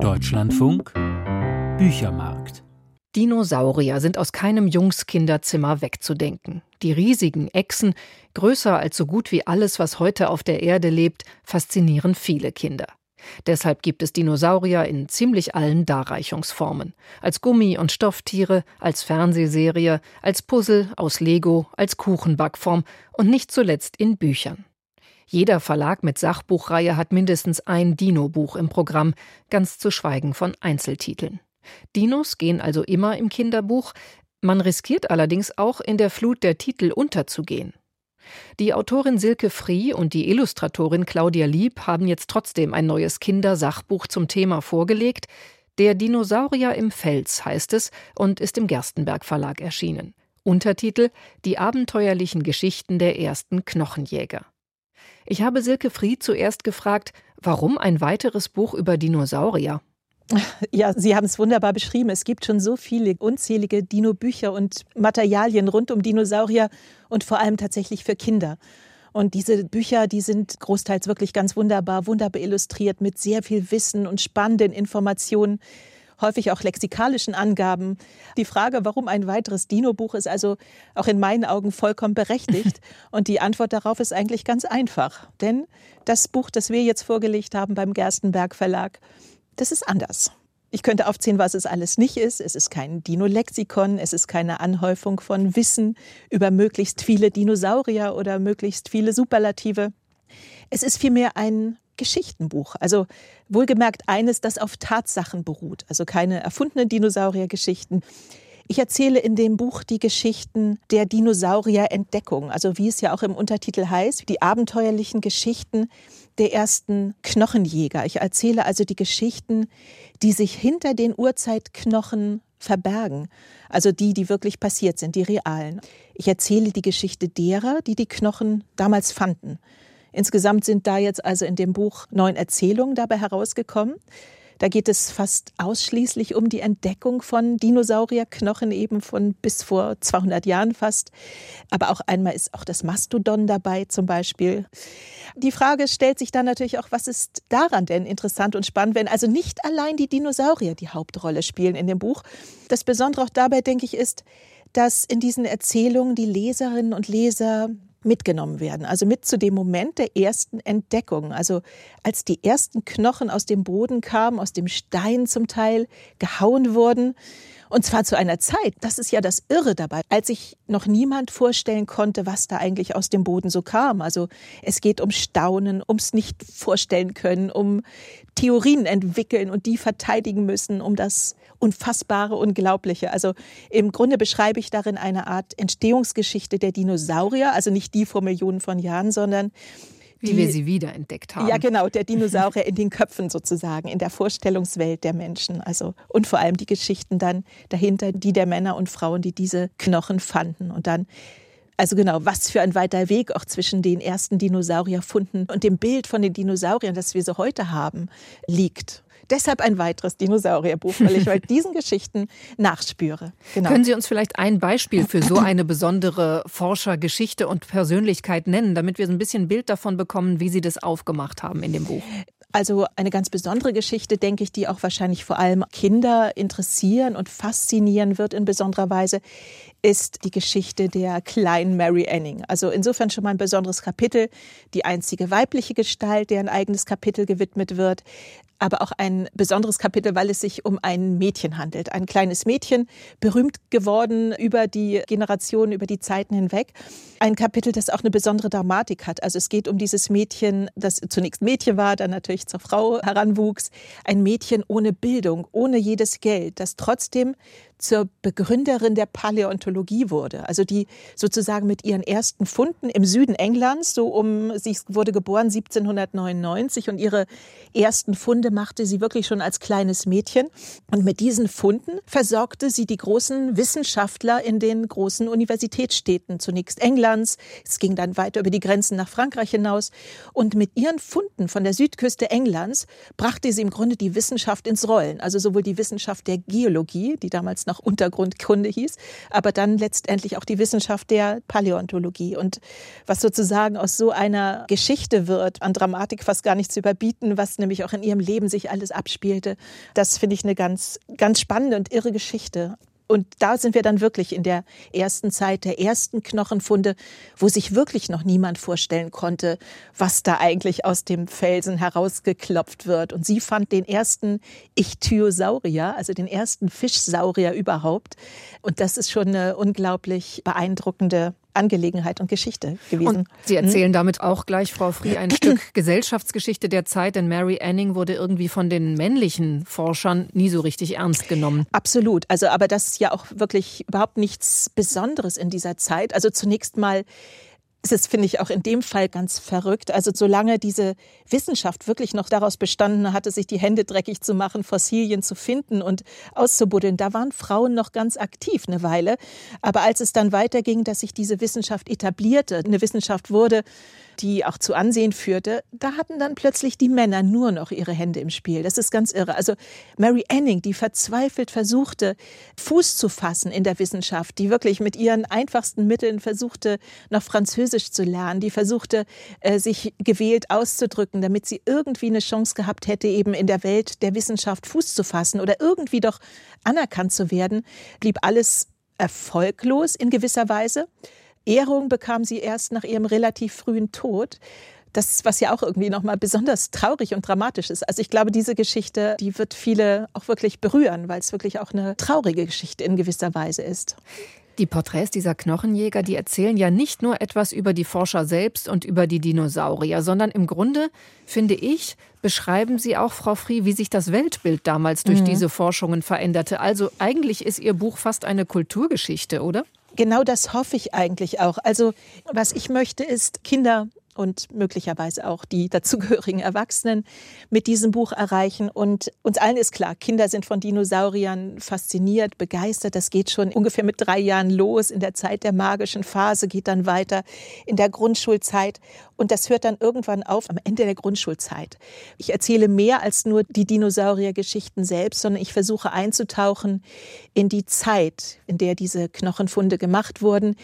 Deutschlandfunk Büchermarkt Dinosaurier sind aus keinem Jungskinderzimmer wegzudenken. Die riesigen Echsen, größer als so gut wie alles, was heute auf der Erde lebt, faszinieren viele Kinder. Deshalb gibt es Dinosaurier in ziemlich allen Darreichungsformen. Als Gummi- und Stofftiere, als Fernsehserie, als Puzzle, aus Lego, als Kuchenbackform und nicht zuletzt in Büchern. Jeder Verlag mit Sachbuchreihe hat mindestens ein Dino-Buch im Programm, ganz zu schweigen von Einzeltiteln. Dinos gehen also immer im Kinderbuch, man riskiert allerdings auch in der Flut der Titel unterzugehen. Die Autorin Silke Frie und die Illustratorin Claudia Lieb haben jetzt trotzdem ein neues Kindersachbuch zum Thema vorgelegt. Der Dinosaurier im Fels heißt es und ist im Gerstenberg Verlag erschienen. Untertitel Die abenteuerlichen Geschichten der ersten Knochenjäger. Ich habe Silke Frie zuerst gefragt, warum ein weiteres Buch über Dinosaurier? Ja, Sie haben es wunderbar beschrieben. Es gibt schon so viele unzählige Dino-Bücher und Materialien rund um Dinosaurier und vor allem tatsächlich für Kinder. Und diese Bücher, die sind großteils wirklich ganz wunderbar, wunderbar illustriert mit sehr viel Wissen und spannenden Informationen, häufig auch lexikalischen Angaben. Die Frage, warum ein weiteres Dino-Buch ist also auch in meinen Augen vollkommen berechtigt. Und die Antwort darauf ist eigentlich ganz einfach. Denn das Buch, das wir jetzt vorgelegt haben beim Gerstenberg Verlag, das ist anders. Ich könnte aufzählen, was es alles nicht ist. Es ist kein Dino-Lexikon, es ist keine Anhäufung von Wissen über möglichst viele Dinosaurier oder möglichst viele Superlative. Es ist vielmehr ein Geschichtenbuch. Also wohlgemerkt eines, das auf Tatsachen beruht. Also keine erfundenen Dinosauriergeschichten. Ich erzähle in dem Buch die Geschichten der Dinosaurierentdeckung, also wie es ja auch im Untertitel heißt, die abenteuerlichen Geschichten der ersten Knochenjäger. Ich erzähle also die Geschichten, die sich hinter den Urzeitknochen verbergen, also die, die wirklich passiert sind, die realen. Ich erzähle die Geschichte derer, die die Knochen damals fanden. Insgesamt sind da jetzt also in dem Buch neun Erzählungen dabei herausgekommen. Da geht es fast ausschließlich um die Entdeckung von Dinosaurierknochen eben von bis vor 200 Jahren fast. Aber auch einmal ist auch das Mastodon dabei zum Beispiel. Die Frage stellt sich dann natürlich auch, was ist daran denn interessant und spannend, wenn also nicht allein die Dinosaurier die Hauptrolle spielen in dem Buch. Das Besondere auch dabei, denke ich, ist, dass in diesen Erzählungen die Leserinnen und Leser mitgenommen werden. Also mit zu dem Moment der ersten Entdeckung. Also als die ersten Knochen aus dem Boden kamen, aus dem Stein zum Teil gehauen wurden. Und zwar zu einer Zeit, das ist ja das Irre dabei, als sich noch niemand vorstellen konnte, was da eigentlich aus dem Boden so kam. Also es geht um Staunen, ums nicht vorstellen können, um Theorien entwickeln und die verteidigen müssen, um das Unfassbare, Unglaubliche. Also im Grunde beschreibe ich darin eine Art Entstehungsgeschichte der Dinosaurier, also nicht die vor Millionen von Jahren, sondern wie wir sie wiederentdeckt haben. Ja, genau, der Dinosaurier in den Köpfen sozusagen, in der Vorstellungswelt der Menschen. Also, und vor allem die Geschichten dann dahinter, die der Männer und Frauen, die diese Knochen fanden. Und dann also genau, was für ein weiter Weg auch zwischen den ersten Dinosaurierfunden und dem Bild von den Dinosauriern, das wir so heute haben, liegt. Deshalb ein weiteres Dinosaurierbuch, weil ich halt diesen Geschichten nachspüre. Genau. Können Sie uns vielleicht ein Beispiel für so eine besondere Forschergeschichte und Persönlichkeit nennen, damit wir so ein bisschen Bild davon bekommen, wie Sie das aufgemacht haben in dem Buch? Also eine ganz besondere Geschichte, denke ich, die auch wahrscheinlich vor allem Kinder interessieren und faszinieren wird in besonderer Weise, ist die Geschichte der kleinen Mary Anning. Also insofern schon mal ein besonderes Kapitel, die einzige weibliche Gestalt, der ein eigenes Kapitel gewidmet wird aber auch ein besonderes Kapitel, weil es sich um ein Mädchen handelt. Ein kleines Mädchen, berühmt geworden über die Generationen, über die Zeiten hinweg. Ein Kapitel, das auch eine besondere Dramatik hat. Also es geht um dieses Mädchen, das zunächst Mädchen war, dann natürlich zur Frau heranwuchs. Ein Mädchen ohne Bildung, ohne jedes Geld, das trotzdem zur Begründerin der Paläontologie wurde. Also die sozusagen mit ihren ersten Funden im Süden Englands, so um, sie wurde geboren 1799 und ihre ersten Funde machte sie wirklich schon als kleines Mädchen. Und mit diesen Funden versorgte sie die großen Wissenschaftler in den großen Universitätsstädten, zunächst Englands. Es ging dann weiter über die Grenzen nach Frankreich hinaus. Und mit ihren Funden von der Südküste Englands brachte sie im Grunde die Wissenschaft ins Rollen. Also sowohl die Wissenschaft der Geologie, die damals noch noch Untergrundkunde hieß, aber dann letztendlich auch die Wissenschaft der Paläontologie. Und was sozusagen aus so einer Geschichte wird, an Dramatik fast gar nicht zu überbieten, was nämlich auch in ihrem Leben sich alles abspielte, das finde ich eine ganz, ganz spannende und irre Geschichte. Und da sind wir dann wirklich in der ersten Zeit der ersten Knochenfunde, wo sich wirklich noch niemand vorstellen konnte, was da eigentlich aus dem Felsen herausgeklopft wird. Und sie fand den ersten Ichthyosaurier, also den ersten Fischsaurier überhaupt. Und das ist schon eine unglaublich beeindruckende Angelegenheit und Geschichte gewesen. Und Sie erzählen hm? damit auch gleich, Frau Frie, ein Stück Gesellschaftsgeschichte der Zeit, denn Mary Anning wurde irgendwie von den männlichen Forschern nie so richtig ernst genommen. Absolut. Also, aber das ist ja auch wirklich überhaupt nichts Besonderes in dieser Zeit. Also zunächst mal es ist, finde ich, auch in dem Fall ganz verrückt. Also solange diese Wissenschaft wirklich noch daraus bestanden hatte, sich die Hände dreckig zu machen, Fossilien zu finden und auszubuddeln, da waren Frauen noch ganz aktiv eine Weile. Aber als es dann weiterging, dass sich diese Wissenschaft etablierte, eine Wissenschaft wurde, die auch zu Ansehen führte, da hatten dann plötzlich die Männer nur noch ihre Hände im Spiel. Das ist ganz irre. Also Mary Anning, die verzweifelt versuchte, Fuß zu fassen in der Wissenschaft, die wirklich mit ihren einfachsten Mitteln versuchte, noch Französisch zu lernen, die versuchte, äh, sich gewählt auszudrücken, damit sie irgendwie eine Chance gehabt hätte, eben in der Welt der Wissenschaft Fuß zu fassen oder irgendwie doch anerkannt zu werden, blieb alles erfolglos in gewisser Weise. Ehrung bekam sie erst nach ihrem relativ frühen Tod. Das, was ja auch irgendwie nochmal besonders traurig und dramatisch ist. Also ich glaube, diese Geschichte, die wird viele auch wirklich berühren, weil es wirklich auch eine traurige Geschichte in gewisser Weise ist. Die Porträts dieser Knochenjäger, die erzählen ja nicht nur etwas über die Forscher selbst und über die Dinosaurier, sondern im Grunde, finde ich, beschreiben sie auch, Frau Frie, wie sich das Weltbild damals durch mhm. diese Forschungen veränderte. Also eigentlich ist Ihr Buch fast eine Kulturgeschichte, oder? Genau das hoffe ich eigentlich auch. Also was ich möchte, ist Kinder und möglicherweise auch die dazugehörigen Erwachsenen mit diesem Buch erreichen. Und uns allen ist klar, Kinder sind von Dinosauriern fasziniert, begeistert. Das geht schon ungefähr mit drei Jahren los. In der Zeit der magischen Phase geht dann weiter in der Grundschulzeit. Und das hört dann irgendwann auf am Ende der Grundschulzeit. Ich erzähle mehr als nur die Dinosauriergeschichten selbst, sondern ich versuche einzutauchen in die Zeit, in der diese Knochenfunde gemacht wurden.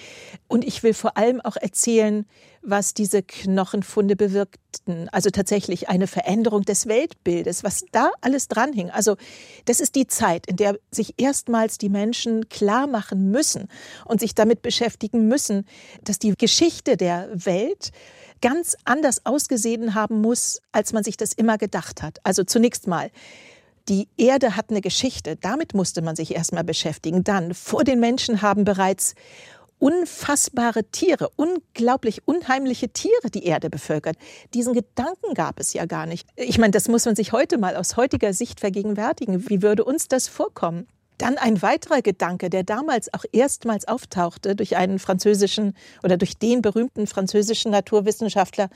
Und ich will vor allem auch erzählen, was diese Knochenfunde bewirkten. Also tatsächlich eine Veränderung des Weltbildes, was da alles dranhing. Also das ist die Zeit, in der sich erstmals die Menschen klar machen müssen und sich damit beschäftigen müssen, dass die Geschichte der Welt ganz anders ausgesehen haben muss, als man sich das immer gedacht hat. Also zunächst mal, die Erde hat eine Geschichte, damit musste man sich erstmal beschäftigen. Dann, vor den Menschen haben bereits unfassbare Tiere, unglaublich unheimliche Tiere die Erde bevölkert. Diesen Gedanken gab es ja gar nicht. Ich meine, das muss man sich heute mal aus heutiger Sicht vergegenwärtigen. Wie würde uns das vorkommen? Dann ein weiterer Gedanke, der damals auch erstmals auftauchte durch einen französischen oder durch den berühmten französischen Naturwissenschaftler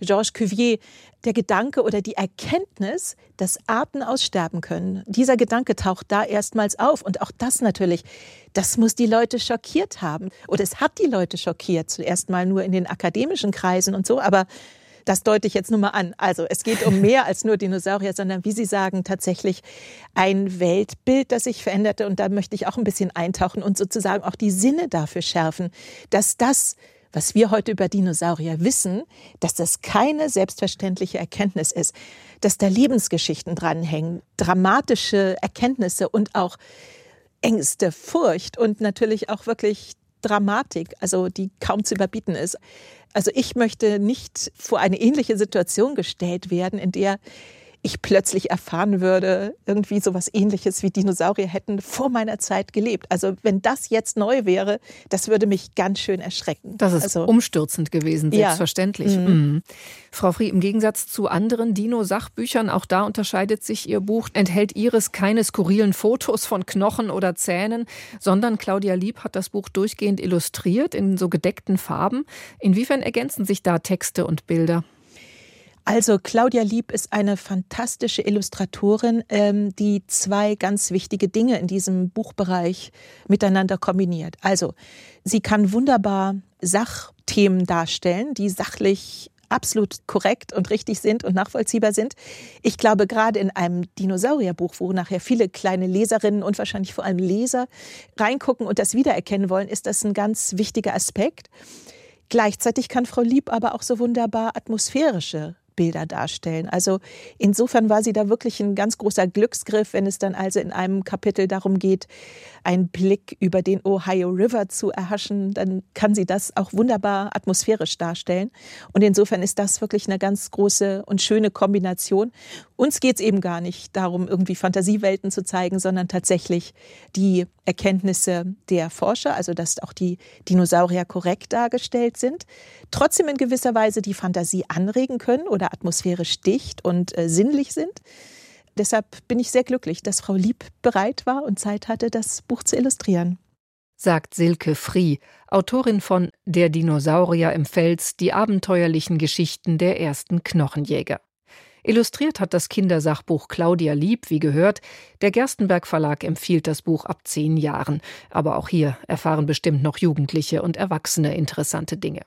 Georges Cuvier, der Gedanke oder die Erkenntnis, dass Arten aussterben können. Dieser Gedanke taucht da erstmals auf und auch das natürlich, das muss die Leute schockiert haben oder es hat die Leute schockiert, zuerst mal nur in den akademischen Kreisen und so, aber das deute ich jetzt nur mal an. Also es geht um mehr als nur Dinosaurier, sondern wie Sie sagen, tatsächlich ein Weltbild, das sich veränderte. Und da möchte ich auch ein bisschen eintauchen und sozusagen auch die Sinne dafür schärfen, dass das was wir heute über Dinosaurier wissen, dass das keine selbstverständliche Erkenntnis ist, dass da Lebensgeschichten dranhängen, dramatische Erkenntnisse und auch Ängste, Furcht und natürlich auch wirklich Dramatik, also die kaum zu überbieten ist. Also ich möchte nicht vor eine ähnliche Situation gestellt werden, in der ich plötzlich erfahren würde, irgendwie so was ähnliches wie Dinosaurier hätten vor meiner Zeit gelebt. Also wenn das jetzt neu wäre, das würde mich ganz schön erschrecken. Das ist also, umstürzend gewesen, selbstverständlich. Ja. Mhm. Mhm. Frau Frie, im Gegensatz zu anderen Dino-Sachbüchern, auch da unterscheidet sich Ihr Buch, enthält Ihres keine skurrilen Fotos von Knochen oder Zähnen, sondern Claudia Lieb hat das Buch durchgehend illustriert in so gedeckten Farben. Inwiefern ergänzen sich da Texte und Bilder? Also Claudia Lieb ist eine fantastische Illustratorin, ähm, die zwei ganz wichtige Dinge in diesem Buchbereich miteinander kombiniert. Also sie kann wunderbar Sachthemen darstellen, die sachlich absolut korrekt und richtig sind und nachvollziehbar sind. Ich glaube, gerade in einem Dinosaurierbuch, wo nachher viele kleine Leserinnen und wahrscheinlich vor allem Leser reingucken und das wiedererkennen wollen, ist das ein ganz wichtiger Aspekt. Gleichzeitig kann Frau Lieb aber auch so wunderbar atmosphärische Bilder darstellen. Also insofern war sie da wirklich ein ganz großer Glücksgriff, wenn es dann also in einem Kapitel darum geht, einen Blick über den Ohio River zu erhaschen, dann kann sie das auch wunderbar atmosphärisch darstellen. Und insofern ist das wirklich eine ganz große und schöne Kombination. Uns geht es eben gar nicht darum, irgendwie Fantasiewelten zu zeigen, sondern tatsächlich die Erkenntnisse der Forscher, also dass auch die Dinosaurier korrekt dargestellt sind, trotzdem in gewisser Weise die Fantasie anregen können oder atmosphärisch dicht und äh, sinnlich sind. Deshalb bin ich sehr glücklich, dass Frau Lieb bereit war und Zeit hatte, das Buch zu illustrieren. Sagt Silke Frie, Autorin von Der Dinosaurier im Fels, die abenteuerlichen Geschichten der ersten Knochenjäger. Illustriert hat das Kindersachbuch Claudia Lieb, wie gehört. Der Gerstenberg Verlag empfiehlt das Buch ab zehn Jahren. Aber auch hier erfahren bestimmt noch Jugendliche und Erwachsene interessante Dinge.